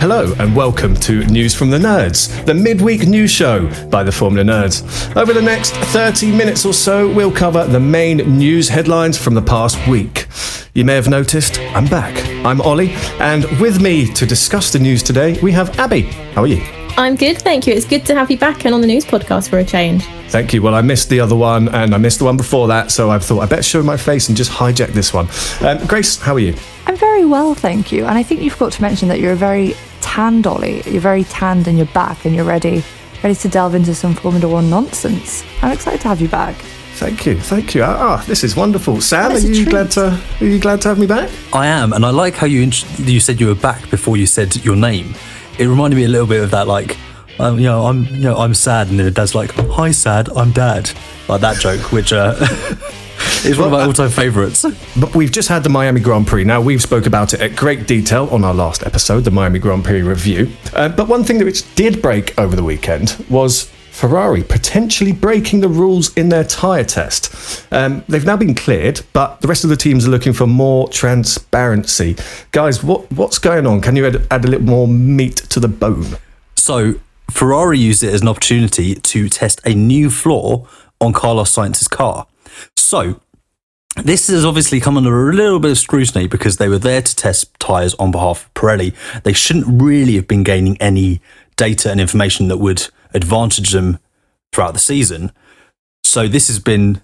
Hello and welcome to News from the Nerds, the midweek news show by the Formula Nerds. Over the next 30 minutes or so, we'll cover the main news headlines from the past week. You may have noticed, I'm back. I'm Ollie, and with me to discuss the news today, we have Abby. How are you? I'm good, thank you. It's good to have you back and on the news podcast for a change. Thank you. Well, I missed the other one and I missed the one before that, so I thought I better show my face and just hijack this one. Um, Grace, how are you? I'm very well, thank you. And I think you forgot to mention that you're a very tan dolly. You're very tanned and you're back and you're ready, ready to delve into some Formula One nonsense. I'm excited to have you back. Thank you, thank you. Ah, this is wonderful. Sam, are you treat. glad to are you glad to have me back? I am, and I like how you int- you said you were back before you said your name. It reminded me a little bit of that, like, um, you know, I'm, you know, I'm sad, and then it does like, "Hi, sad, I'm dad," like that joke, which uh, is one of my all-time favourites. But we've just had the Miami Grand Prix. Now, we've spoke about it at great detail on our last episode, the Miami Grand Prix review. Uh, but one thing that which did break over the weekend was Ferrari potentially breaking the rules in their tyre test. Um, they've now been cleared, but the rest of the teams are looking for more transparency. Guys, what, what's going on? Can you add, add a little more meat to the bone? So Ferrari used it as an opportunity to test a new floor on Carlos Sainz's car. So this has obviously come under a little bit of scrutiny because they were there to test tyres on behalf of Pirelli. They shouldn't really have been gaining any data and information that would advantage them throughout the season. So this has been,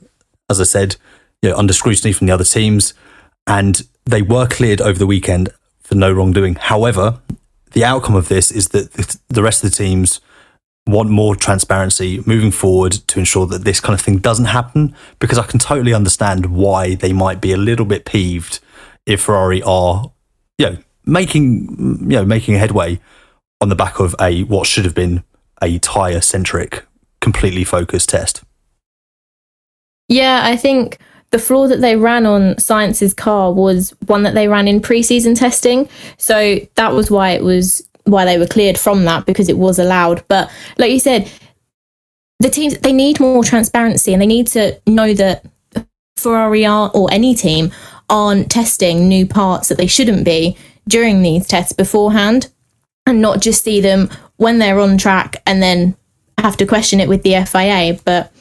as I said, you know, under scrutiny from the other teams, and they were cleared over the weekend for no wrongdoing. However, the outcome of this is that the- the rest of the teams want more transparency moving forward to ensure that this kind of thing doesn't happen because I can totally understand why they might be a little bit peeved if Ferrari are you know making you know making headway on the back of a what should have been a tire centric completely focused test. Yeah, I think the floor that they ran on Sainz's car was one that they ran in preseason testing. So that was why it was why they were cleared from that because it was allowed. But like you said, the teams they need more transparency and they need to know that Ferrari are or any team aren't testing new parts that they shouldn't be during these tests beforehand and not just see them when they're on track and then have to question it with the FIA. But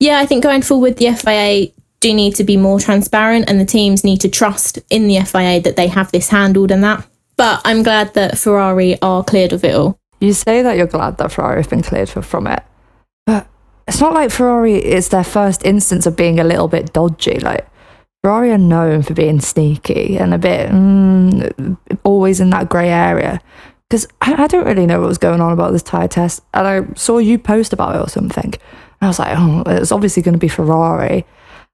yeah, I think going forward, the FIA do need to be more transparent and the teams need to trust in the FIA that they have this handled and that. But I'm glad that Ferrari are cleared of it all. You say that you're glad that Ferrari have been cleared for, from it, but it's not like Ferrari is their first instance of being a little bit dodgy. Like Ferrari are known for being sneaky and a bit mm, always in that grey area. Because I, I, don't really know what was going on about this tyre test, and I saw you post about it or something. And I was like, oh, it's obviously going to be Ferrari.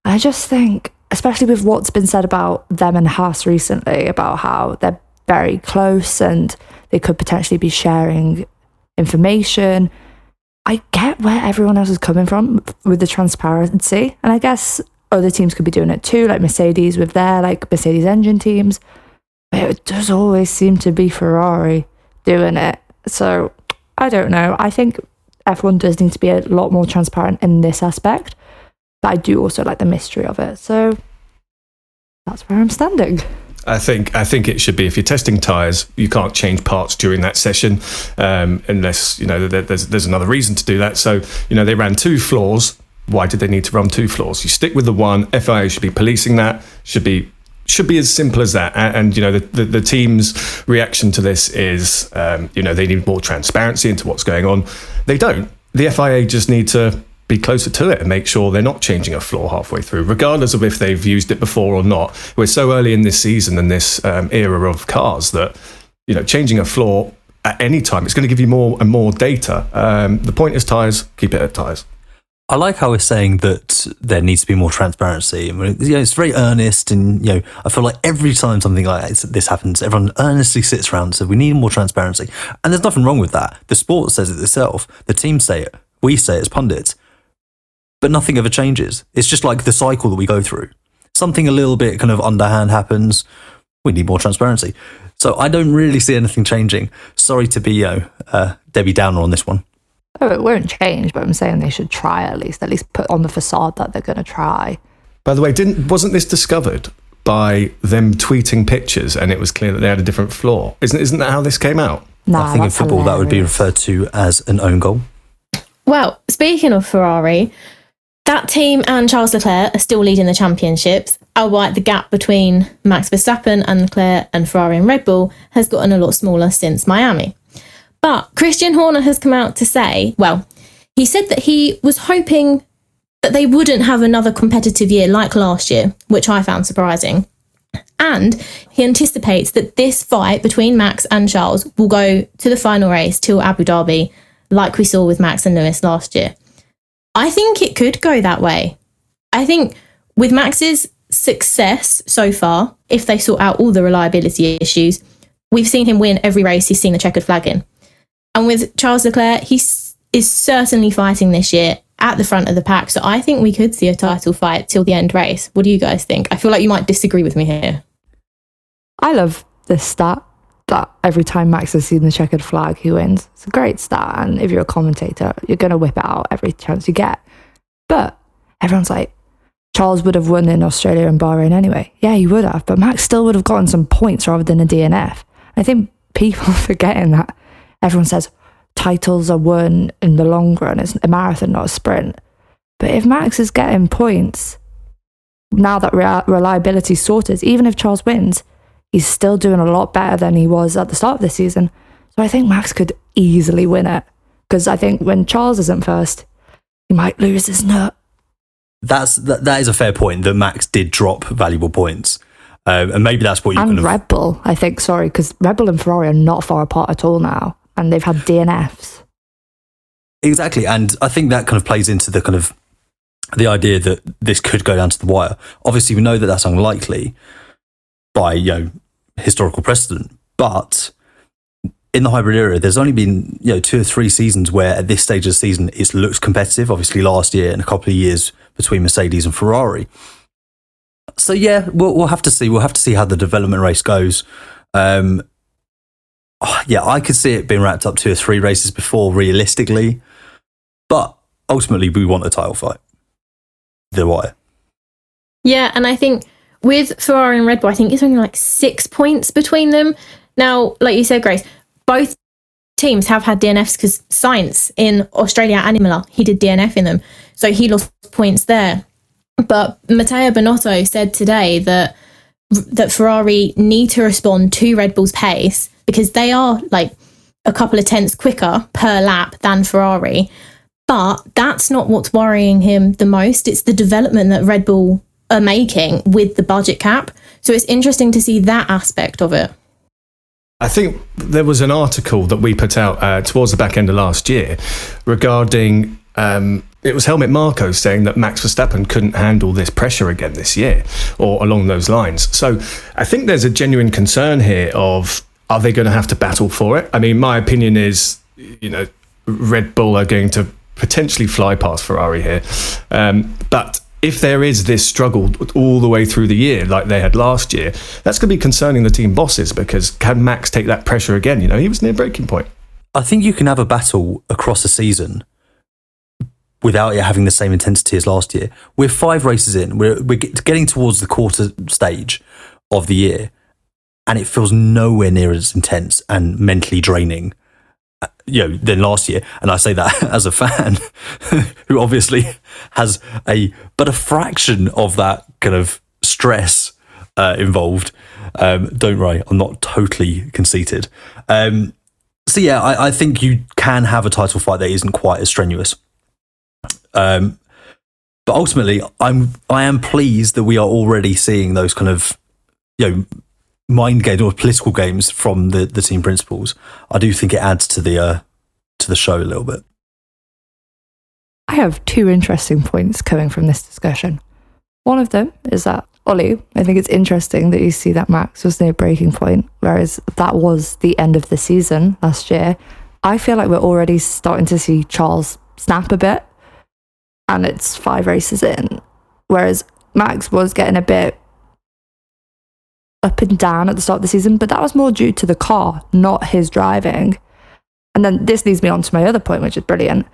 I just think, especially with what's been said about them and Haas recently, about how they're very close and they could potentially be sharing information. I get where everyone else is coming from with the transparency. And I guess other teams could be doing it too, like Mercedes with their like Mercedes engine teams. But it does always seem to be Ferrari doing it. So I don't know. I think F1 does need to be a lot more transparent in this aspect. But I do also like the mystery of it. So that's where I'm standing. I think I think it should be if you're testing tires, you can't change parts during that session um, unless you know there's there's another reason to do that. So you know they ran two floors. Why did they need to run two floors? You stick with the one. FIA should be policing that. Should be should be as simple as that. And, and you know the, the, the team's reaction to this is um, you know they need more transparency into what's going on. They don't. The FIA just need to be closer to it and make sure they're not changing a floor halfway through, regardless of if they've used it before or not. We're so early in this season and this um, era of cars that you know changing a floor at any time it's going to give you more and more data. Um, the point is tires, keep it at tires. I like how we're saying that there needs to be more transparency. I mean, you know, it's very earnest, and you know, I feel like every time something like this happens, everyone earnestly sits around and says we need more transparency, and there's nothing wrong with that. The sport says it itself. The team say it. We say it as pundits but nothing ever changes. It's just like the cycle that we go through. Something a little bit kind of underhand happens. We need more transparency. So I don't really see anything changing. Sorry to be uh, uh, Debbie Downer on this one. Oh, it won't change, but I'm saying they should try at least, at least put on the facade that they're going to try. By the way, didn't wasn't this discovered by them tweeting pictures, and it was clear that they had a different floor? Isn't isn't that how this came out? Nah, I think in football hilarious. that would be referred to as an own goal. Well, speaking of Ferrari, that team and Charles Leclerc are still leading the championships, albeit the gap between Max Verstappen and Leclerc and Ferrari and Red Bull has gotten a lot smaller since Miami. But Christian Horner has come out to say, well, he said that he was hoping that they wouldn't have another competitive year like last year, which I found surprising. And he anticipates that this fight between Max and Charles will go to the final race till Abu Dhabi, like we saw with Max and Lewis last year. I think it could go that way. I think with Max's success so far, if they sort out all the reliability issues, we've seen him win every race he's seen the checkered flag in. And with Charles Leclerc, he is certainly fighting this year at the front of the pack. So I think we could see a title fight till the end race. What do you guys think? I feel like you might disagree with me here. I love this stat that every time Max has seen the checkered flag, he wins. It's a great stat. And if you're a commentator, you're going to whip it out every chance you get. But everyone's like, Charles would have won in Australia and Bahrain anyway. Yeah, he would have. But Max still would have gotten some points rather than a DNF. I think people are forgetting that everyone says titles are won in the long run. It's a marathon, not a sprint. But if Max is getting points, now that reliability sorted, even if Charles wins, he's still doing a lot better than he was at the start of the season. So I think Max could easily win it. Because I think when Charles isn't first, he might lose his nut. That's that, that is a fair point that Max did drop valuable points. Um, and maybe that's what you and kind of Red Bull, I think, sorry, because Red Bull and Ferrari are not far apart at all now. And they've had DNFs. Exactly. And I think that kind of plays into the kind of the idea that this could go down to the wire. Obviously, we know that that's unlikely by you know historical precedent, but in the hybrid era, there's only been you know two or three seasons where at this stage of the season it looks competitive. Obviously, last year and a couple of years between Mercedes and Ferrari. So yeah, we'll, we'll have to see. We'll have to see how the development race goes. Um, yeah, I could see it being wrapped up two or three races before, realistically, but ultimately we want a title fight. The wire. Yeah, and I think with Ferrari and Red Bull, I think it's only like six points between them. Now, like you said, Grace, both teams have had DNFs because Sainz in Australia and Imola, he did DNF in them. So he lost points there. But Matteo Binotto said today that that Ferrari need to respond to Red Bull's pace because they are like a couple of tenths quicker per lap than Ferrari. But that's not what's worrying him the most. It's the development that Red Bull are making with the budget cap. So it's interesting to see that aspect of it. I think there was an article that we put out uh, towards the back end of last year regarding um, it was Helmut Marko saying that Max Verstappen couldn't handle this pressure again this year, or along those lines. So I think there's a genuine concern here of are they going to have to battle for it? I mean, my opinion is, you know, Red Bull are going to potentially fly past Ferrari here, um, but if there is this struggle all the way through the year, like they had last year, that's going to be concerning the team bosses because can Max take that pressure again? You know, he was near breaking point. I think you can have a battle across a season without it having the same intensity as last year. We're five races in. We're we're getting towards the quarter stage of the year, and it feels nowhere near as intense and mentally draining, you know, than last year. And I say that as a fan who obviously has a but a fraction of that kind of stress uh, involved. Um, don't worry, I'm not totally conceited. Um, so yeah, I, I think you can have a title fight that isn't quite as strenuous. Um, but ultimately, I'm I am pleased that we are already seeing those kind of you know mind games or political games from the the team principals. I do think it adds to the uh, to the show a little bit. I have two interesting points coming from this discussion. One of them is that Ollie, I think it's interesting that you see that Max was near breaking point, whereas that was the end of the season last year. I feel like we're already starting to see Charles snap a bit and it's five races in. Whereas Max was getting a bit up and down at the start of the season, but that was more due to the car, not his driving. And then this leads me on to my other point, which is brilliant.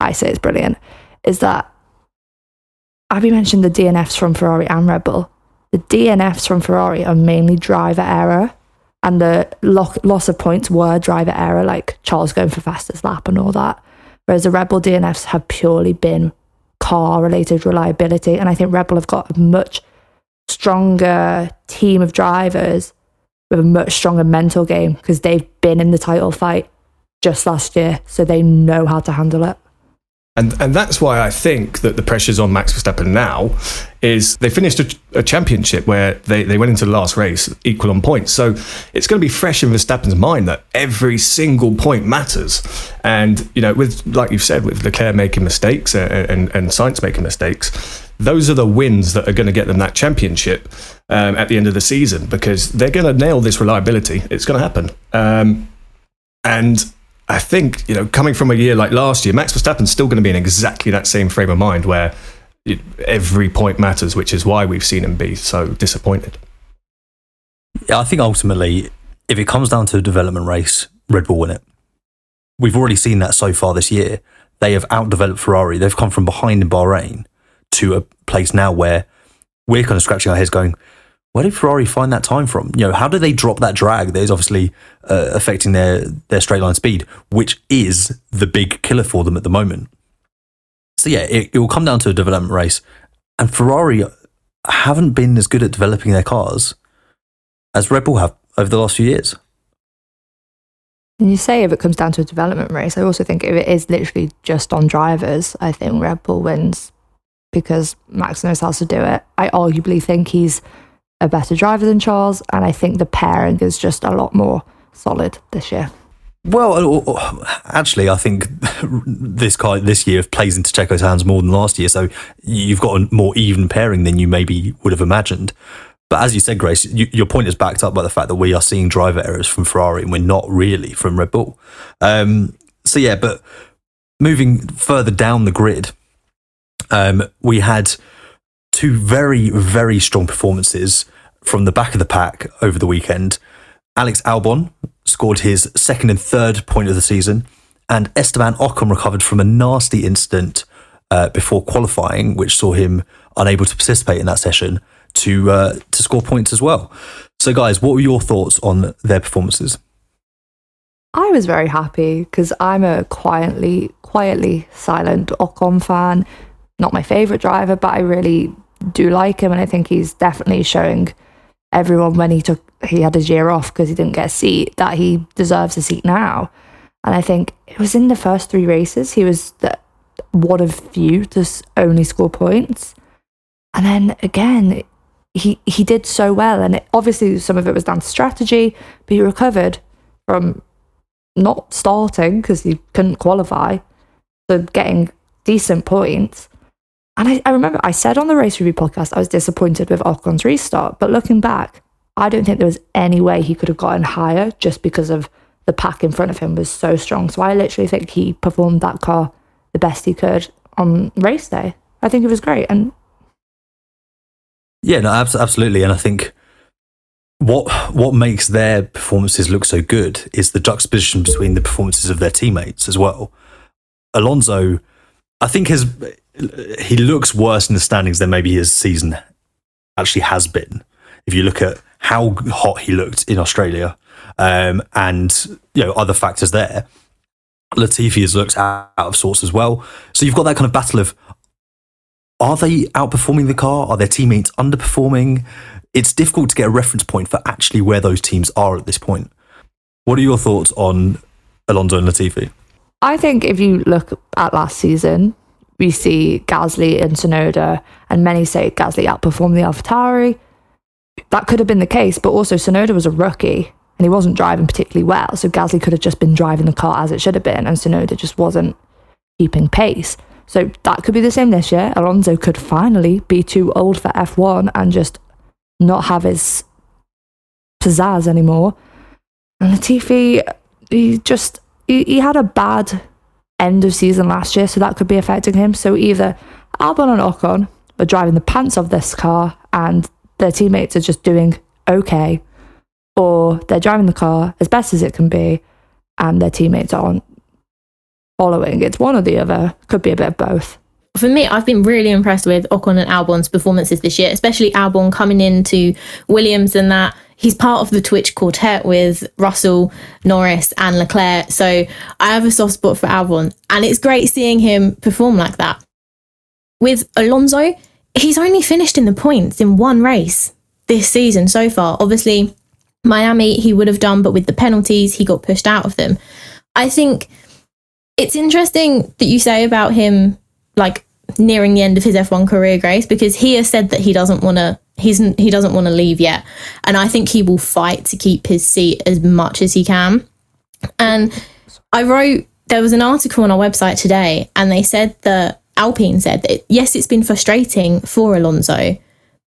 I say it's brilliant, is that Abby mentioned the DNFs from Ferrari and Red Bull. The DNFs from Ferrari are mainly driver error, and the loss of points were driver error, like Charles going for fastest lap and all that. Whereas the Red Bull DNFs have purely been car related reliability. And I think Red Bull have got a much stronger team of drivers with a much stronger mental game because they've been in the title fight just last year. So they know how to handle it. And, and that's why I think that the pressures on Max Verstappen now is they finished a, a, championship where they, they went into the last race equal on points. So it's going to be fresh in Verstappen's mind that every single point matters. And, you know, with, like you've said, with Leclerc making mistakes and, and, and Sainz making mistakes, those are the wins that are going to get them that championship um, at the end of the season because they're going to nail this reliability. It's going to happen. Um, and I think, you know, coming from a year like last year, Max Verstappen's still going to be in exactly that same frame of mind where it, every point matters, which is why we've seen him be so disappointed. Yeah, I think ultimately, if it comes down to a development race, Red Bull win it. We've already seen that so far this year. They have outdeveloped Ferrari. They've come from behind in Bahrain to a place now where we're kind of scratching our heads going, where did Ferrari find that time from? You know, how did they drop that drag that is obviously uh, affecting their their straight line speed, which is the big killer for them at the moment. So yeah, it, it will come down to a development race, and Ferrari haven't been as good at developing their cars as Red Bull have over the last few years. And you say if it comes down to a development race, I also think if it is literally just on drivers, I think Red Bull wins because Max knows how to do it. I arguably think he's a better driver than Charles, and I think the pairing is just a lot more solid this year. Well, uh, uh, actually, I think this car this year plays into Checo's hands more than last year, so you've got a more even pairing than you maybe would have imagined. But as you said, Grace, you, your point is backed up by the fact that we are seeing driver errors from Ferrari and we're not really from Red Bull. Um, so yeah, but moving further down the grid, um, we had two very, very strong performances from the back of the pack over the weekend. Alex Albon scored his second and third point of the season, and Esteban Ocon recovered from a nasty incident uh, before qualifying, which saw him unable to participate in that session to uh, to score points as well. So, guys, what were your thoughts on their performances? I was very happy because I'm a quietly, quietly silent Ocon fan. Not my favorite driver, but I really do like him, and I think he's definitely showing everyone when he took he had his year off because he didn't get a seat that he deserves a seat now. And I think it was in the first three races he was the, one of few to only score points, and then again he he did so well, and it, obviously some of it was down to strategy, but he recovered from not starting because he couldn't qualify, so getting decent points. And I, I remember I said on the race review podcast I was disappointed with Ocon's restart, but looking back, I don't think there was any way he could have gotten higher just because of the pack in front of him was so strong. So I literally think he performed that car the best he could on race day. I think it was great, and Yeah, no, abs- absolutely. And I think what what makes their performances look so good is the juxtaposition between the performances of their teammates as well. Alonso, I think has he looks worse in the standings than maybe his season actually has been. If you look at how hot he looked in Australia, um, and you know other factors there, Latifi has looked out, of sorts as well. So you've got that kind of battle of are they outperforming the car? Are their teammates underperforming? It's difficult to get a reference point for actually where those teams are at this point. What are your thoughts on Alonso and Latifi? I think if you look at last season, we see Gasly and Tsunoda, and many say Gasly outperformed the AlphaTauri. That could have been the case, but also Tsunoda was a rookie and he wasn't driving particularly well. So Gasly could have just been driving the car as it should have been, and Tsunoda just wasn't keeping pace. So that could be the same this year. Alonso could finally be too old for F1 and just not have his pizzazz anymore. And Latifi, he just he, he had a bad end of season last year, so that could be affecting him. So either Albon and Ocon are driving the pants of this car and their teammates are just doing okay, or they're driving the car as best as it can be and their teammates aren't following. It's one or the other. Could be a bit of both. For me, I've been really impressed with Ocon and Albon's performances this year, especially Albon coming into Williams and that he's part of the Twitch quartet with Russell, Norris, and Leclerc. So I have a soft spot for Albon, and it's great seeing him perform like that. With Alonso, he's only finished in the points in one race this season so far. Obviously, Miami he would have done, but with the penalties, he got pushed out of them. I think it's interesting that you say about him like nearing the end of his F1 career, Grace, because he has said that he doesn't want to he's he doesn't want to leave yet, and I think he will fight to keep his seat as much as he can. And I wrote there was an article on our website today, and they said that Alpine said that yes, it's been frustrating for Alonso,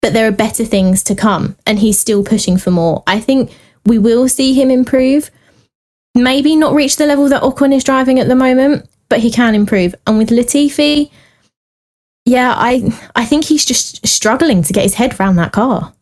but there are better things to come, and he's still pushing for more. I think we will see him improve. Maybe not reach the level that Ocon is driving at the moment, but he can improve. And with Latifi, yeah, I I think he's just struggling to get his head around that car.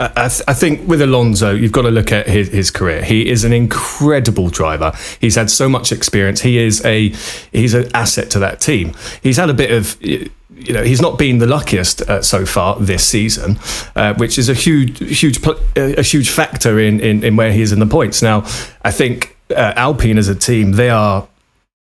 I, th- I, think with Alonso, you've got to look at his, his career. He is an incredible driver. He's had so much experience. He is a he's an asset to that team. He's had a bit of you know he's not been the luckiest uh, so far this season, uh, which is a huge huge a huge factor in, in in where he is in the points. Now, I think uh, Alpine as a team, they are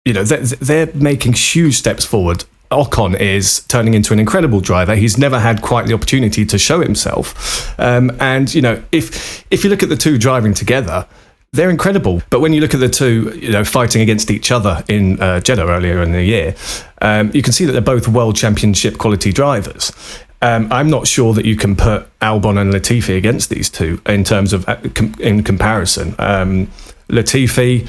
you know they're, they're making huge steps forward Ocon is turning into an incredible driver. He's never had quite the opportunity to show himself. Um, and you know, if if you look at the two driving together, they're incredible. But when you look at the two, you know, fighting against each other in uh, Jeddah earlier in the year, um, you can see that they're both world championship quality drivers. Um, I'm not sure that you can put Albon and Latifi against these two in terms of uh, in comparison. Um, Latifi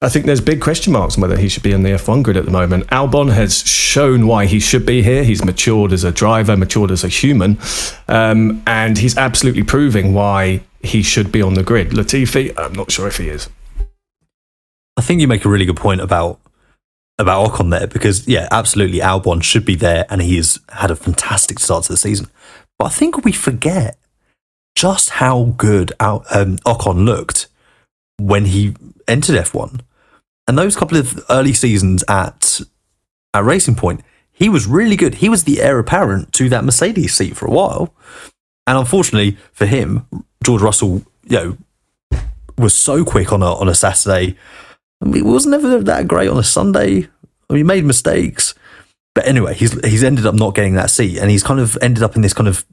I think there's big question marks on whether he should be on the F1 grid at the moment. Albon has shown why he should be here. He's matured as a driver, matured as a human, um, and he's absolutely proving why he should be on the grid. Latifi, I'm not sure if he is. I think you make a really good point about about Ocon there because yeah, absolutely, Albon should be there, and he has had a fantastic start to the season. But I think we forget just how good um, Ocon looked when he entered F1. And those couple of early seasons at at Racing Point, he was really good. He was the heir apparent to that Mercedes seat for a while. And unfortunately for him, George Russell, you know, was so quick on a on a Saturday. I mean, it was never that great on a Sunday. I mean, he made mistakes. But anyway, he's he's ended up not getting that seat, and he's kind of ended up in this kind of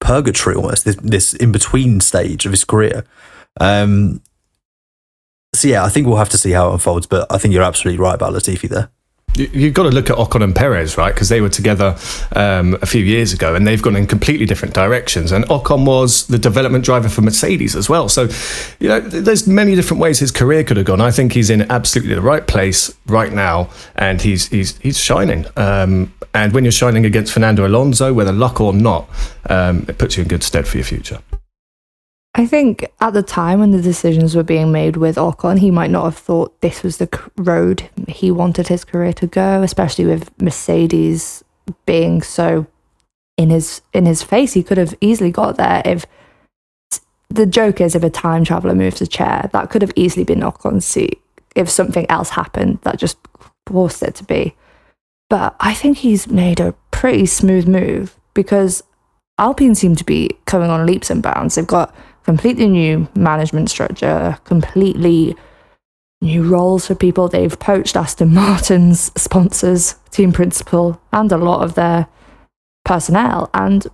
purgatory almost, this this in between stage of his career. Um, so yeah, I think we'll have to see how it unfolds. But I think you're absolutely right about Latifi there. You- You've got to look at Ocon and Perez, right? Because they were together um, a few years ago, and they've gone in completely different directions. And Ocon was the development driver for Mercedes as well. So, you know, there's many different ways his career could have gone. I think he's in absolutely the right place right now, and he's he's he's shining. Um, and when you're shining against Fernando Alonso, whether luck or not, um, it puts you in good stead for your future. I think at the time when the decisions were being made with Ocon, he might not have thought this was the road he wanted his career to go, especially with Mercedes being so in his in his face. He could have easily got there if the joke is if a time traveler moves a chair, that could have easily been Ocon's seat if something else happened that just forced it to be. But I think he's made a pretty smooth move because Alpine seem to be coming on leaps and bounds. They've got completely new management structure, completely new roles for people. They've poached Aston Martin's sponsors, team principal, and a lot of their personnel, and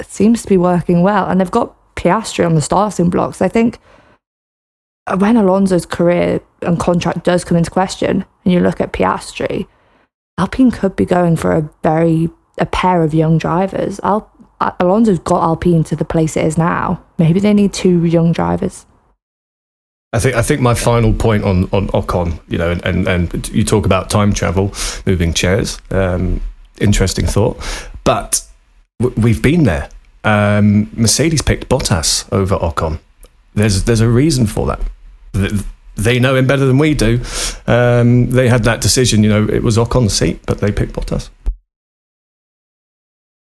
it seems to be working well. And they've got Piastri on the starting blocks. I think when Alonso's career and contract does come into question, and you look at Piastri, Alpine could be going for a very a pair of young drivers. Al- Alonso's got Alpine to the place it is now. Maybe they need two young drivers. I think I think my final point on on Ocon, you know, and and, and you talk about time travel, moving chairs. Um, interesting thought, but we've been there. Um, Mercedes picked Bottas over Ocon. There's there's a reason for that. Th- They know him better than we do. Um, they had that decision. You know, it was Ocon's seat, but they picked Bottas.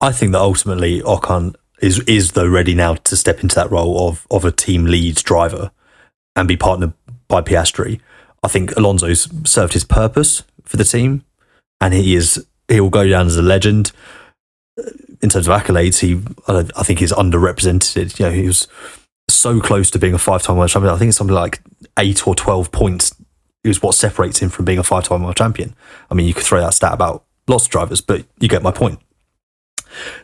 I think that ultimately Ocon is is though ready now to step into that role of of a team lead driver and be partnered by Piastri. I think Alonso's served his purpose for the team, and he is he will go down as a legend. In terms of accolades, he I think he's underrepresented. You know, he was so close to being a five-time world champion. I think it's something like eight or twelve points is what separates him from being a five-time world champion. I mean, you could throw that stat about lots of drivers, but you get my point.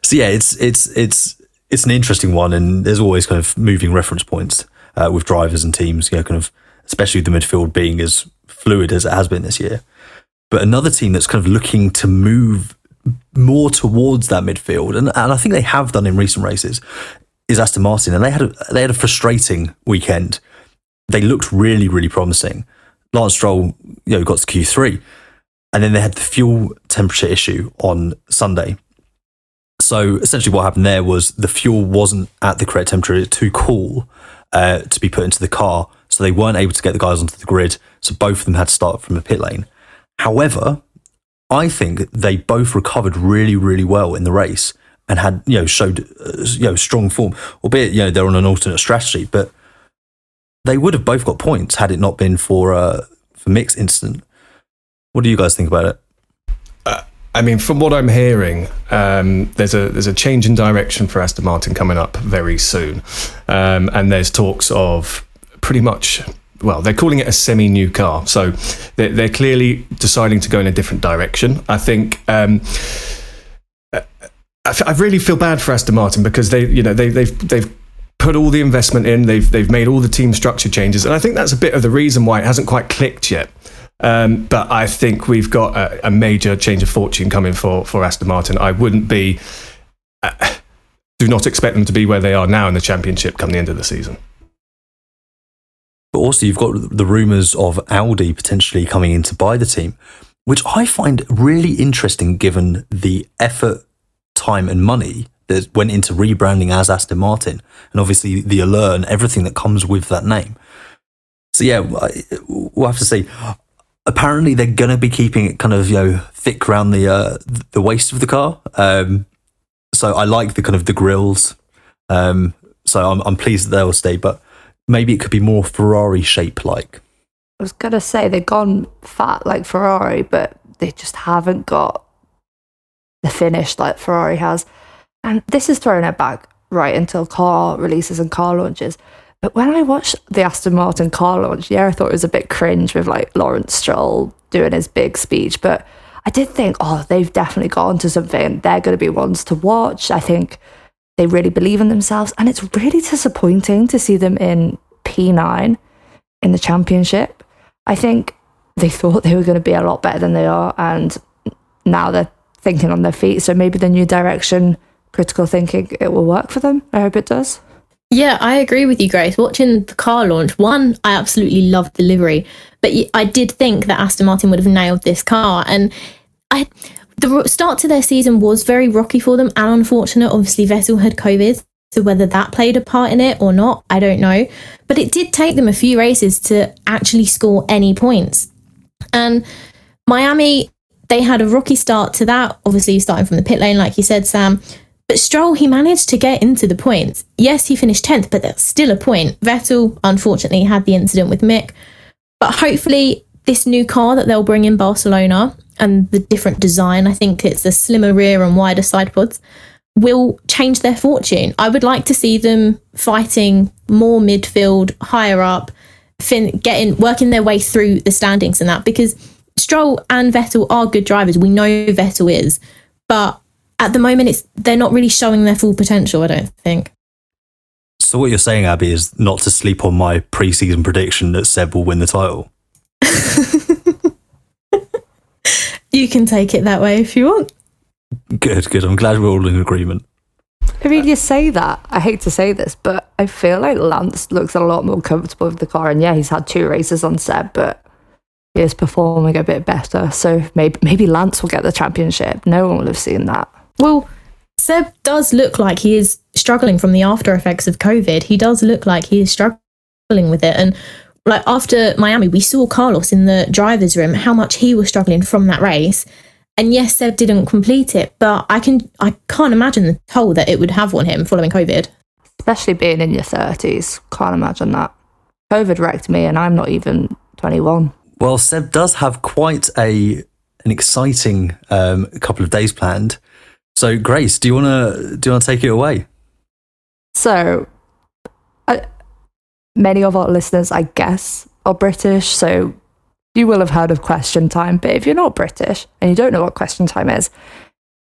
So yeah, it's it's it's it's an interesting one, and there's always kind of moving reference points uh, with drivers and teams. You know, kind of especially the midfield being as fluid as it has been this year. But another team that's kind of looking to move more towards that midfield, and, and I think they have done in recent races, is Aston Martin, and they had a, they had a frustrating weekend. They looked really really promising. Lance Stroll, you know, got to Q three, and then they had the fuel temperature issue on Sunday. So essentially, what happened there was the fuel wasn't at the correct temperature; it was too cool uh, to be put into the car, so they weren't able to get the guys onto the grid. So both of them had to start from the pit lane. However, I think they both recovered really, really well in the race and had you know showed uh, you know strong form, albeit you know they're on an alternate strategy, but they would have both got points had it not been for uh, for Mick's incident. What do you guys think about it? I mean, from what I'm hearing, um, there's a there's a change in direction for Aston Martin coming up very soon, um, and there's talks of pretty much. Well, they're calling it a semi-new car, so they're, clearly deciding to go in a different direction. I think. Um, I, I really feel bad for Aston Martin because they, you know, they, they've they've put all the investment in, they've they've made all the team structure changes, and I think that's a bit of the reason why it hasn't quite clicked yet. Um, but I think we've got a, a major change of fortune coming for, for Aston Martin. I wouldn't be, uh, do not expect them to be where they are now in the championship come the end of the season. But also, you've got the rumours of Audi potentially coming in to buy the team, which I find really interesting given the effort, time, and money that went into rebranding as Aston Martin, and obviously the allure and everything that comes with that name. So, yeah, we'll have to see. Apparently, they're to be keeping it kind of you know thick around the uh, the waist of the car. Um, so I like the kind of the grills. Um, so I'm I'm pleased that they'll stay, but maybe it could be more Ferrari shape like. I was gonna say they've gone fat like Ferrari, but they just haven't got the finish like Ferrari has. And this is throwing it back right until car releases and car launches. But when I watched the Aston Martin car launch, yeah, I thought it was a bit cringe with like Lawrence Stroll doing his big speech. But I did think, oh, they've definitely gone to something. They're going to be ones to watch. I think they really believe in themselves. And it's really disappointing to see them in P9 in the championship. I think they thought they were going to be a lot better than they are. And now they're thinking on their feet. So maybe the new direction, critical thinking, it will work for them. I hope it does. Yeah, I agree with you, Grace. Watching the car launch, one, I absolutely loved the livery, but I did think that Aston Martin would have nailed this car. And I, the start to their season was very rocky for them and unfortunate. Obviously, Vettel had COVID, so whether that played a part in it or not, I don't know. But it did take them a few races to actually score any points. And Miami, they had a rocky start to that, obviously starting from the pit lane, like you said, Sam. But Stroll, he managed to get into the points. Yes, he finished 10th, but that's still a point. Vettel, unfortunately, had the incident with Mick. But hopefully, this new car that they'll bring in Barcelona and the different design, I think it's a slimmer rear and wider side pods, will change their fortune. I would like to see them fighting more midfield, higher up, fin- getting working their way through the standings and that because Stroll and Vettel are good drivers. We know Vettel is, but at the moment, it's they're not really showing their full potential. I don't think. So what you're saying, Abby, is not to sleep on my preseason prediction that Seb will win the title. you can take it that way if you want. Good, good. I'm glad we're all in agreement. I mean, you say that. I hate to say this, but I feel like Lance looks a lot more comfortable with the car. And yeah, he's had two races on Seb, but he is performing a bit better. So maybe maybe Lance will get the championship. No one will have seen that. Well, Seb does look like he is struggling from the after effects of COVID. He does look like he is struggling with it. And like after Miami, we saw Carlos in the driver's room, how much he was struggling from that race. And yes, Seb didn't complete it, but I can I can't imagine the toll that it would have on him following COVID. Especially being in your thirties. Can't imagine that. COVID wrecked me and I'm not even twenty one. Well, Seb does have quite a an exciting um, couple of days planned. So, Grace, do you want to do you want to take it away? So, I, many of our listeners, I guess, are British, so you will have heard of Question Time. But if you're not British and you don't know what Question Time is,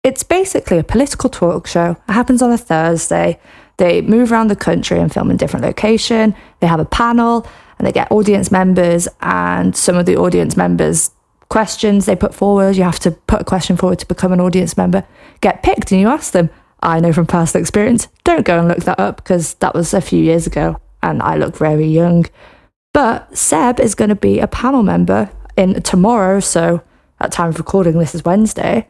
it's basically a political talk show. It happens on a Thursday. They move around the country and film in different location. They have a panel and they get audience members and some of the audience members questions they put forward. You have to put a question forward to become an audience member, get picked, and you ask them. I know from personal experience, don't go and look that up because that was a few years ago and I look very young. But Seb is going to be a panel member in tomorrow. So at time of recording, this is Wednesday,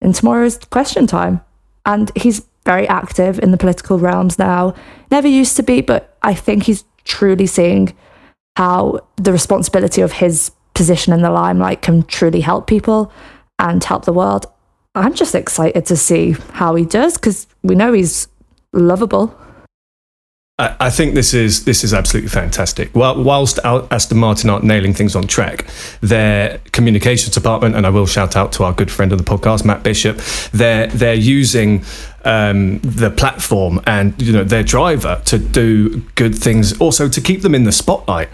in tomorrow's question time. And he's very active in the political realms now. Never used to be, but I think he's truly seeing how the responsibility of his position in the limelight can truly help people and help the world. I'm just excited to see how he does because we know he's lovable. I think this is this is absolutely fantastic. Well, whilst Aston Martin aren't nailing things on track, their communications department, and I will shout out to our good friend of the podcast, Matt Bishop, they're they're using um, the platform and you know their driver to do good things, also to keep them in the spotlight.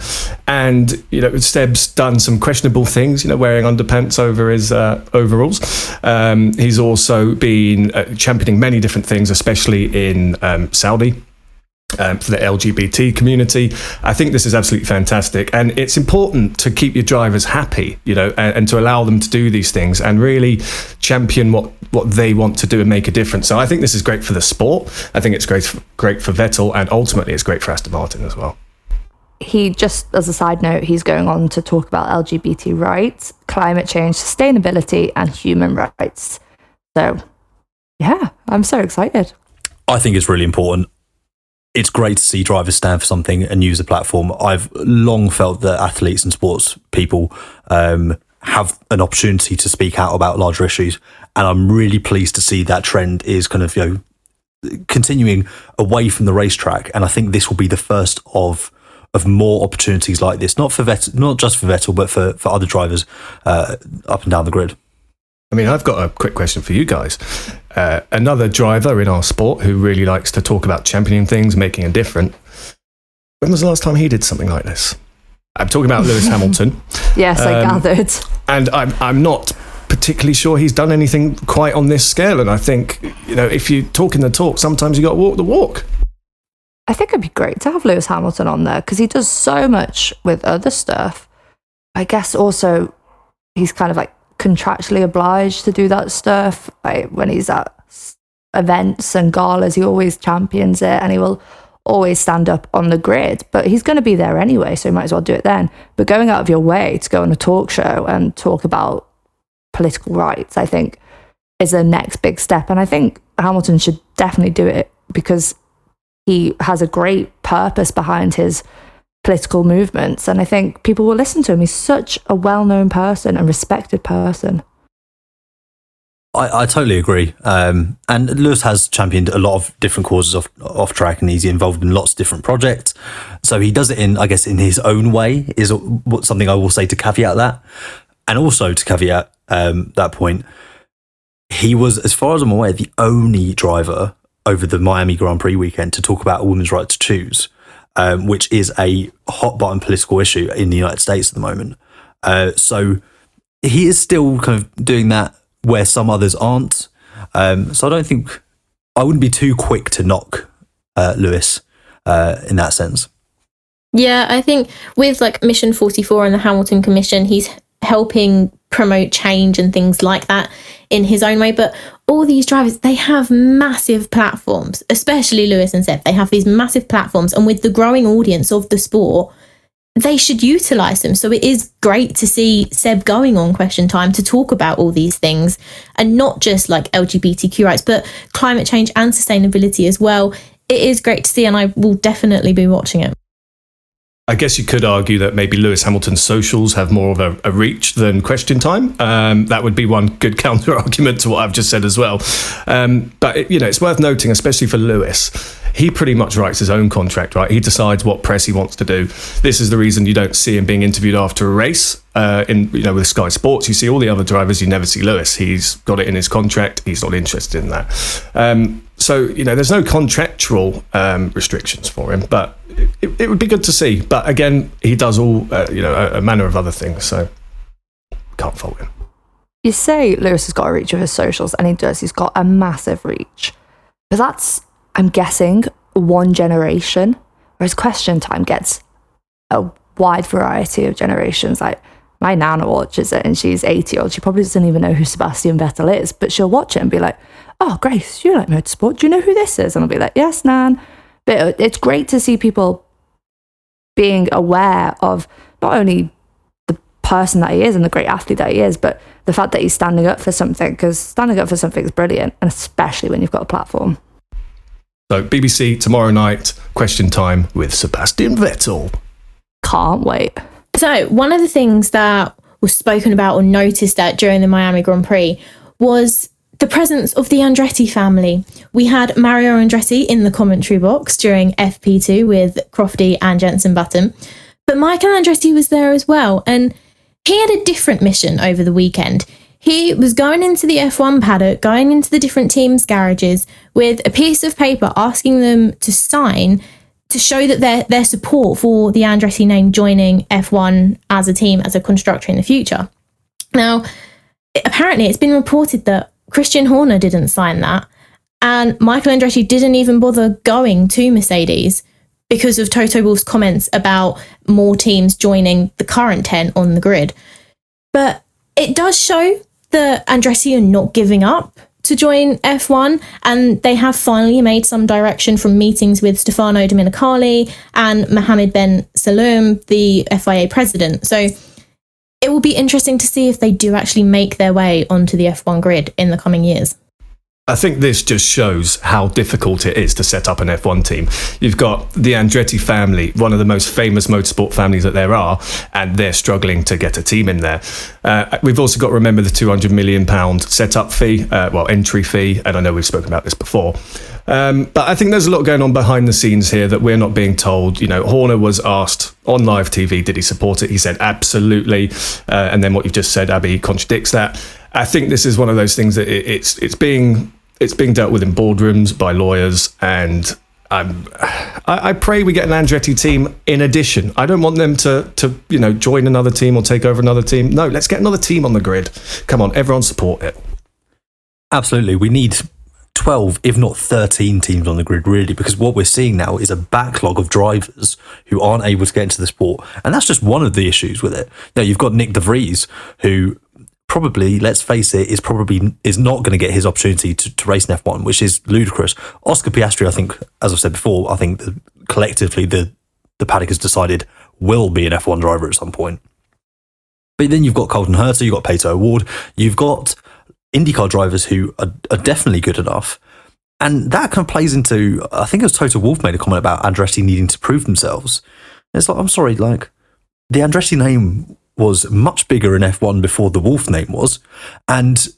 And you know, Seb's done some questionable things, you know, wearing underpants over his uh, overalls. Um, he's also been uh, championing many different things, especially in um, Saudi um, for the LGBT community. I think this is absolutely fantastic, and it's important to keep your drivers happy, you know, and, and, to allow them to do these things and really champion what what they want to do and make a difference. So I think this is great for the sport. I think it's great for, great for Vettel, and ultimately it's great for Aston Martin as well. He just, as a side note, he's going on to talk about LGBT rights, climate change, sustainability, and human rights. So, yeah, I'm so excited. I think it's really important it's great to see drivers stand for something and use the platform. I've long felt that athletes and sports people um, have an opportunity to speak out about larger issues, and I'm really pleased to see that trend is kind of you know continuing away from the racetrack. And I think this will be the first of of more opportunities like this, not for Vettel, not just for Vettel, but for for other drivers uh, up and down the grid. I mean, I've got a quick question for you guys. Uh, another driver in our sport who really likes to talk about championing things, making a difference. When was the last time he did something like this? I'm talking about Lewis Hamilton. Yes, um, I gathered. And I'm, I'm not particularly sure he's done anything quite on this scale. And I think, you know, if you talk in the talk, sometimes you got to walk the walk. I think it'd be great to have Lewis Hamilton on there because he does so much with other stuff. I guess also he's kind of like contractually obliged to do that stuff. Like when he's at events and galas, he always champions it and he will always stand up on the grid. But he's going to be there anyway, so you might as well do it then. But going out of your way to go on a talk show and talk about political rights, I think, is the next big step. And I think Hamilton should definitely do it because he has a great purpose behind his political movements. And I think people will listen to him. He's such a well known person and respected person. I, I totally agree. Um, and Lewis has championed a lot of different causes off off track, and he's involved in lots of different projects. So he does it in, I guess, in his own way. Is something I will say to caveat that, and also to caveat um, that point. He was, as far as I'm aware, the only driver over the Miami Grand Prix weekend to talk about a woman's right to choose, um, which is a hot button political issue in the United States at the moment. Uh, so he is still kind of doing that where some others aren't. Um, so I don't think I wouldn't be too quick to knock uh, Lewis uh, in that sense. Yeah, I think with like Mission 44 and the Hamilton Commission, he's helping promote change and things like that in his own way. But all these drivers, they have massive platforms, especially Lewis and Seb. They have these massive platforms. And with the growing audience of the sport, they should utilize them. So it is great to see Seb going on question time to talk about all these things and not just like LGBTQ rights, but climate change and sustainability as well. It is great to see, and I will definitely be watching it. I guess you could argue that maybe Lewis Hamilton's socials have more of a, a reach than question time. Um, that would be one good counter argument to what I've just said as well. Um, but it, you know, it's worth noting, especially for Lewis, he pretty much writes his own contract, right? He decides what press he wants to do. This is the reason you don't see him being interviewed after a race. Uh, in you know with Sky Sports, you see all the other drivers. You never see Lewis. He's got it in his contract. He's not interested in that. Um, so you know, there's no contractual um, restrictions for him, but it, it, would be good to see. But again, he does all uh, you know a, a manner of other things, so can't fault him. You say Lewis has got a reach of his socials, and he does. He's got a massive reach, but that's I'm guessing one generation, whereas Question Time gets a wide variety of generations. Like my nana watches it and she's 80 old. She probably doesn't even know who Sebastian Vettel is, but she'll watch it and be like, Oh, Grace, you like motorsport. Do you know who this is? And I'll be like, Yes, Nan. But uh, it's great to see people being aware of not only the person that he is and the great athlete that he is, but the fact that he's standing up for something because standing up for something is brilliant, and especially when you've got a platform. So, BBC tomorrow night, question time with Sebastian Vettel. Can't wait. So, one of the things that was spoken about or noticed at during the Miami Grand Prix was the presence of the Andretti family. We had Mario Andretti in the commentary box during FP2 with Crofty and Jensen Button, but Michael Andretti was there as well, and he had a different mission over the weekend. He was going into the F1 paddock, going into the different teams' garages with a piece of paper asking them to sign to show that their their support for the Andretti name joining F1 as a team, as a constructor in the future. Now, apparently, it's been reported that Christian Horner didn't sign that, and Michael Andretti didn't even bother going to Mercedes because of Toto Wolff's comments about more teams joining the current 10 on the grid. But it does show the Andretti are not giving up to join F1, and they have finally made some direction from meetings with Stefano Domenicali and Mohammed Ben Sulayem, the FIA president. So it will be interesting to see if they do actually make their way onto the F1 grid in the coming years. I think this just shows how difficult it is to set up an F1 team. You've got the Andretti family, one of the most famous motorsport families that there are, and they're struggling to get a team in there. Uh, we've also got to remember the £200 million setup fee, uh, well, entry fee, and I know we've spoken about this before. Um, but I think there's a lot going on behind the scenes here that we're not being told. You know, Horner was asked on live TV, did he support it? He said absolutely. Uh, and then what you've just said, Abby, contradicts that. I think this is one of those things that it, it's it's being it's being dealt with in boardrooms by lawyers, and I'm, I, I pray we get an Andretti team in addition. I don't want them to, to, you know, join another team or take over another team. No, let's get another team on the grid. Come on, everyone support it. Absolutely. We need 12, if not 13 teams on the grid, really, because what we're seeing now is a backlog of drivers who aren't able to get into the sport. And that's just one of the issues with it. Now, you've got Nyck De Vries, who probably, let's face it, is probably is not going to get his opportunity to, to race in F1, which is ludicrous. Oscar Piastri, I think, as I've said before, I think that collectively the, the paddock has decided will be an F1 driver at some point. But then you've got Colton Herta, you've got Pato O'Ward, you've got IndyCar drivers who are, are definitely good enough. And that kind of plays into, I think it was Toto Wolff made a comment about Andretti needing to prove themselves. It's like, I'm sorry, like, the Andretti name was much bigger in F1 before the Wolff name was. And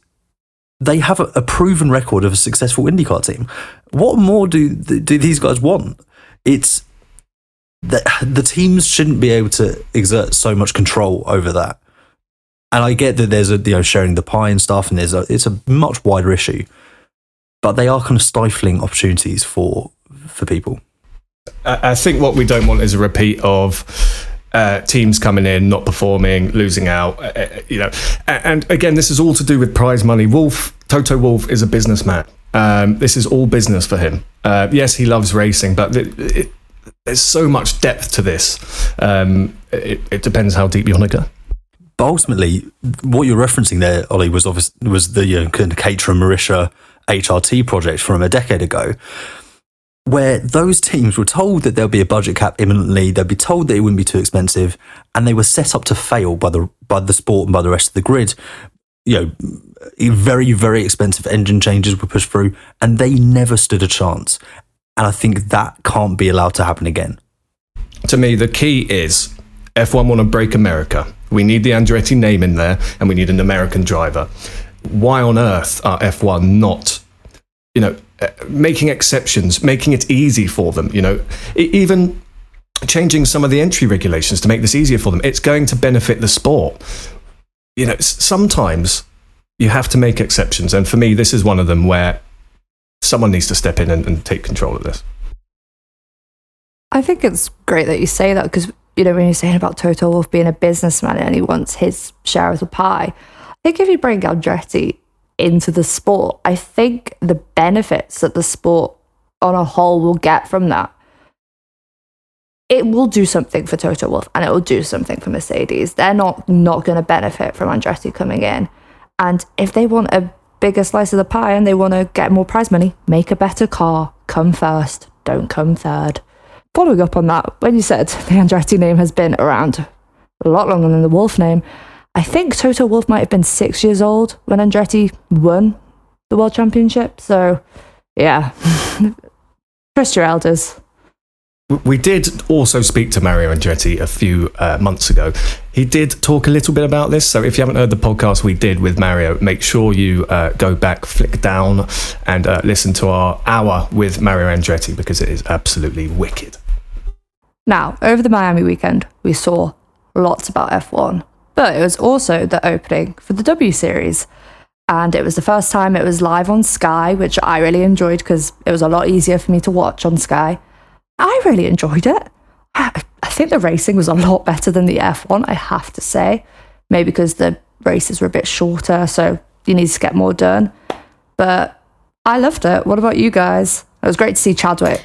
they have a, a proven record of a successful IndyCar team. What more do, do these guys want? It's that the teams shouldn't be able to exert so much control over that and I get that there's a you know sharing the pie and stuff, and there's a it's a much wider issue, but they are kind of stifling opportunities for for people. I think what we don't want is a repeat of uh, teams coming in, not performing, losing out. Uh, uh you know, and again, this is all to do with prize money. Wolff Toto Wolff is a businessman. Um, this is all business for him. Uh, yes, he loves racing, but it, it, there's so much depth to this. Um, it, it depends how deep you want to go. But ultimately, what you're referencing there, Ollie, was obviously was the you know, Caterham Marussia HRT project from a decade ago, where those teams were told that there'll be a budget cap imminently, they'd be told that it wouldn't be too expensive, and they were set up to fail by the by the sport and by the rest of the grid. You know, very very expensive engine changes were pushed through, and they never stood a chance. And I think that can't be allowed to happen again. To me, the key is F1 want to break America. We need the Andretti name in there, and we need an American driver. Why on earth are F1 not, you know, uh, making exceptions, making it easy for them? You know, even changing some of the entry regulations to make this easier for them. It's going to benefit the sport. You know, sometimes you have to make exceptions, and for me, this is one of them where someone needs to step in and, and take control of this. I think it's great that you say that because you know, when you're saying about Toto Wolff being a businessman and he wants his share of the pie, I think if you bring Andretti into the sport, I think the benefits that the sport on a whole will get from that, it will do something for Toto Wolff and it will do something for Mercedes. They're not not going to benefit from Andretti coming in. And if they want a bigger slice of the pie and they want to get more prize money, make a better car. Come first, don't come third following up on that, when you said the Andretti name has been around a lot longer than the Wolff name, I think Toto Wolff might have been six years old when Andretti won the World Championship. So, yeah, trust your elders. We did also speak to Mario Andretti a few uh, months ago. He did talk a little bit about this. So if you haven't heard the podcast we did with Mario, make sure you uh, go back, flick down, and uh, listen to our hour with Mario Andretti because it is absolutely wicked. Now, over the Miami weekend, we saw lots about F1, but it was also the opening for the W Series. And it was the first time it was live on Sky, which I really enjoyed because it was a lot easier for me to watch on Sky. I really enjoyed it. I think the racing was a lot better than the F1, I have to say. Maybe because the races were a bit shorter, so you need to get more done. But I loved it. What about you guys? It was great to see Chadwick.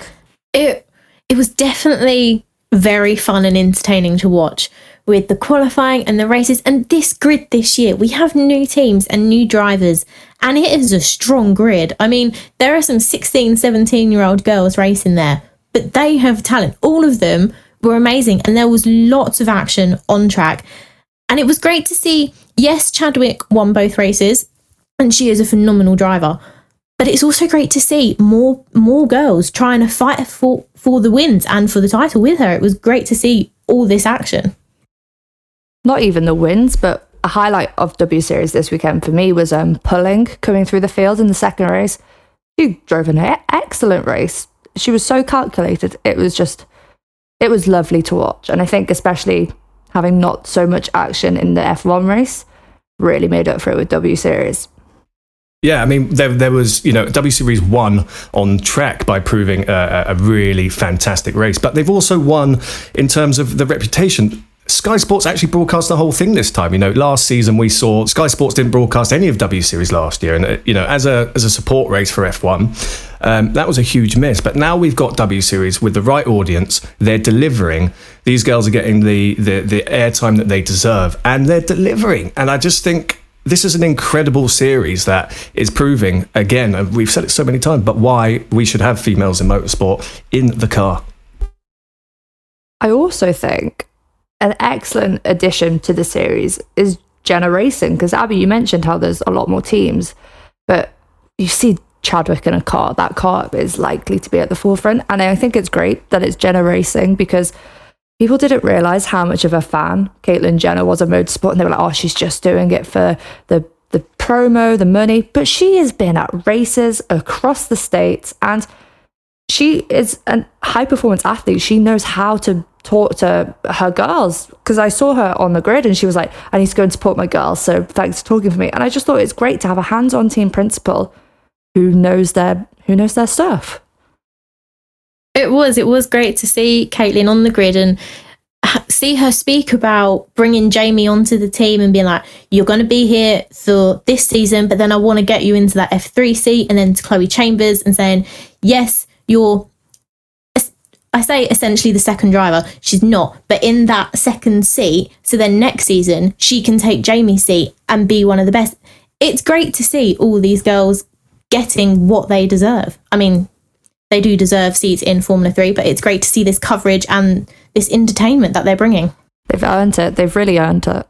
It it was definitely very fun and entertaining to watch with the qualifying and the races. And this grid this year, we have new teams and new drivers, and it is a strong grid. I mean, there are some 16, 17 year old girls racing there, but they have talent. All of them were amazing, and there was lots of action on track. And it was great to see, yes, Chadwick won both races, and she is a phenomenal driver. But it's also great to see more more girls trying to fight for for the wins and for the title with her. It was great to see all this action. Not even the wins, but a highlight of W Series this weekend for me was um, Pulling coming through the field in the second race. She drove an excellent race. She was so calculated. It was just, it was lovely to watch. And I think, especially having not so much action in the F1 race, really made up for it with W Series. Yeah, I mean, there, there was, you know, W Series won on track by proving a, a really fantastic race, but they've also won in terms of the reputation. Sky Sports actually broadcast the whole thing this time. You know, last season we saw Sky Sports didn't broadcast any of W Series last year, and uh, you know, as a as a support race for F1, um, that was a huge miss. But now we've got W Series with the right audience. They're delivering. These girls are getting the the, the airtime that they deserve, and they're delivering. And I just think this is an incredible series that is proving again and we've said it so many times but why we should have females in motorsport in the car I also think an excellent addition to the series is Racing because Abby, you mentioned how there's a lot more teams, but you see Chadwick in a car. That car is likely to be at the forefront, and I think it's great that it's Racing because people didn't realize how much of a fan Caitlyn Jenner was of motorsport, and they were like, "Oh, she's just doing it for the the promo, the money." But she has been at races across the states, and she is a high performance athlete. She knows how to talk to her girls because I saw her on the grid and she was like, I need to go and support my girls. So thanks for talking for me. And I just thought it's great to have a hands on team principal who knows their who knows their stuff. It was. It was great to see Caitlyn on the grid and see her speak about bringing Jamie onto the team and being like, you're going to be here for this season, but then I want to get you into that F3 seat. And then to Chloe Chambers and saying, yes, you're I say essentially the second driver. She's not, but in that second seat. So then next season, she can take Jamie's seat and be one of the best. It's great to see all these girls getting what they deserve. I mean, they do deserve seats in Formula 3, but it's great to see this coverage and this entertainment that they're bringing. They've earned it. They've really earned it.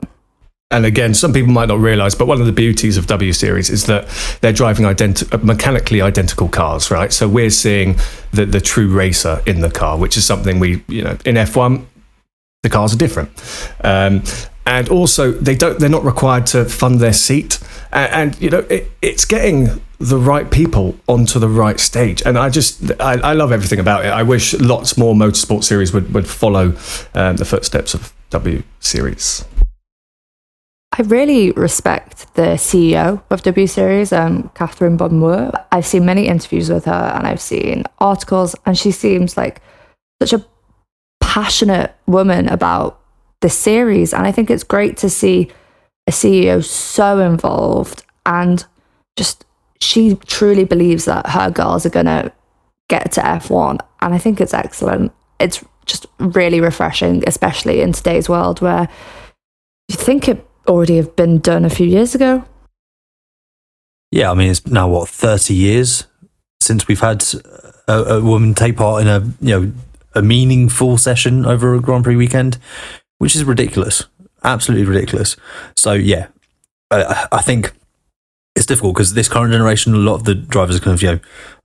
And again, some people might not realize, but one of the beauties of W Series is that they're driving identi- mechanically identical cars, right? So we're seeing the, the true racer in the car, which is something we, you know, in F1, the cars are different. Um, and also, they don't, they're not required to fund their seat. And, and you know, it, it's getting the right people onto the right stage. And I just, I, I love everything about it. I wish lots more motorsport series would, would follow um, the footsteps of W Series. I really respect the CEO of W Series, um, Catherine Bond Muir. I've seen many interviews with her and I've seen articles, and she seems like such a passionate woman about the series. And I think it's great to see a CEO so involved and just she truly believes that her girls are going to get to F1. And I think it's excellent. It's just really refreshing, especially in today's world where you think it already have been done a few years ago. Yeah, I mean, it's now what thirty years since we've had a, a, woman take part in a you know a meaningful session over a Grand Prix weekend, which is ridiculous, absolutely ridiculous. So yeah, I, I think it's difficult because this current generation, a lot of the drivers are kind of you know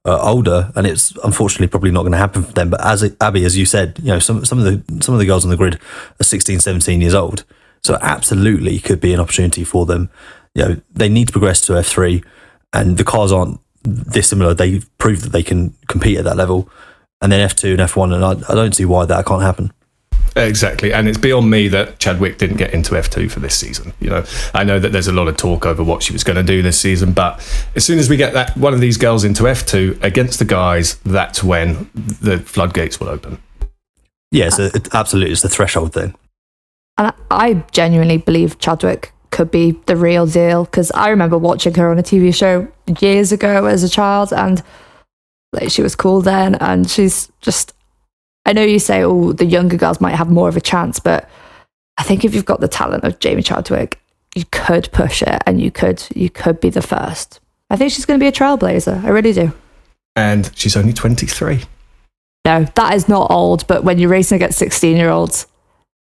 uh, older, and it's unfortunately probably not going to happen for them. But as Abby, as you said, you know some some of the some of the girls on the grid are 16, 17 years old. So absolutely could be an opportunity for them. You know, they need to progress to F3 and the cars aren't dissimilar. They've proved that they can compete at that level. And then F2 and F1, and I, I don't see why that can't happen. Exactly, and it's beyond me that Chadwick didn't get into F2 for this season. You know, I know that there's a lot of talk over what she was going to do this season, but as soon as we get that one of these girls into F2 against the guys, that's when the floodgates will open. Yes, yeah, it, absolutely, it's the threshold thing. And I genuinely believe Chadwick could be the real deal because I remember watching her on a TV show years ago as a child and like she was cool then and she's just I know you say oh the younger girls might have more of a chance but I think if you've got the talent of Jamie Chadwick you could push it and you could you could be the first. I think she's going to be a trailblazer. I really do. And she's only 23. No, that is not old, but when you're racing against 16 year olds,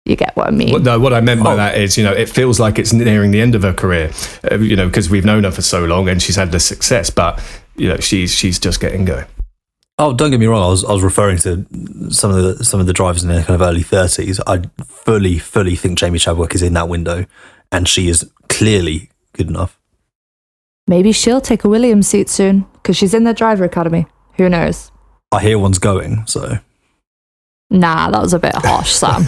you get what I mean? Well, no, what I meant by oh. that is, you know, it feels like it's nearing the end of her career, uh, you know, because we've known her for so long and she's had the success, but you know, she's she's just getting going. Oh, don't get me wrong. I was I was referring to some of the some of the drivers in their kind of early thirties. I fully fully think Jamie Chadwick is in that window, and she is clearly good enough. Maybe she'll take a Williams seat soon because she's in the driver academy. Who knows? I hear one's going, so Nah, that was a bit harsh, Sam.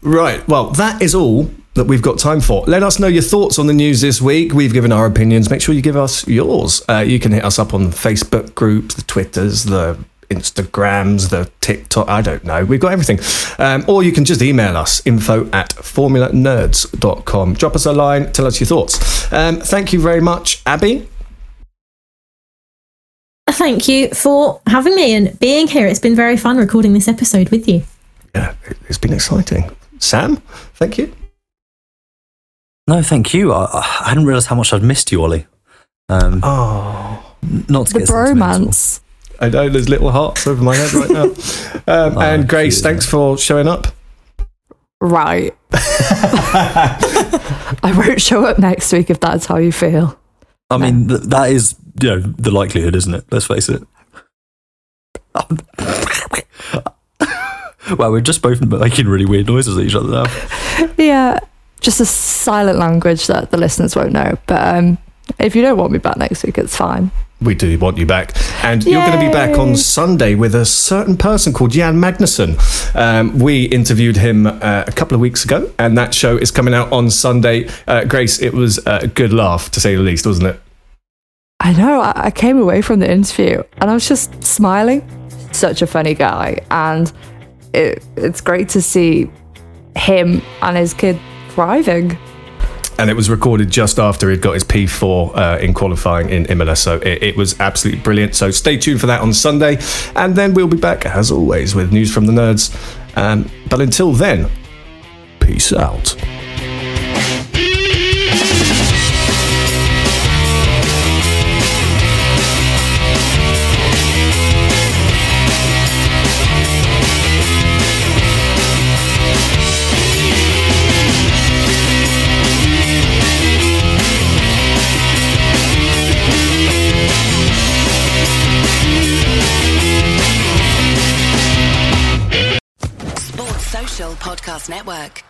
right. Well, that is all that we've got time for. Let us know your thoughts on the news this week. We've given our opinions. Make sure you give us yours. Uh, you can hit us up on the Facebook groups, the Twitters, the Instagrams, the TikTok, I don't know. We've got everything. Um, or you can just email us info at formulanerds.com. Drop us a line, tell us your thoughts. Um, thank you very much, Abby. Thank you for having me and being here. It's been very fun recording this episode with you. Yeah, it's been exciting. Sam, thank you. No, thank you. I, I hadn't realised how much I'd missed you, Ollie. Um, oh, not to The get bromance. I know there's little hearts over my head right now. Um, and Grace, thanks for showing up. Right. I won't show up next week if that's how you feel. I mean, th- that is you know the likelihood, isn't it? Let's face it. well, we're just both making really weird noises at each other now. Yeah, just a silent language that the listeners won't know. But um, if you don't want me back next week, it's fine. We do want you back. And you're going to be back on Sunday with a certain person called Jan Magnussen. Um, we interviewed him uh, a couple of weeks ago, and that show is coming out on Sunday. Uh, Grace, it was a good laugh, to say the least, wasn't it? I know. I, I came away from the interview and I was just smiling. Such a funny guy, and it, it's great to see him and his kid thriving. And it was recorded just after he'd got his P4 uh, in qualifying in Imola. So it, it was absolutely brilliant. So stay tuned for that on Sunday. And then we'll be back, as always, with news from the nerds. Um, but until then, peace out. Podcast Network.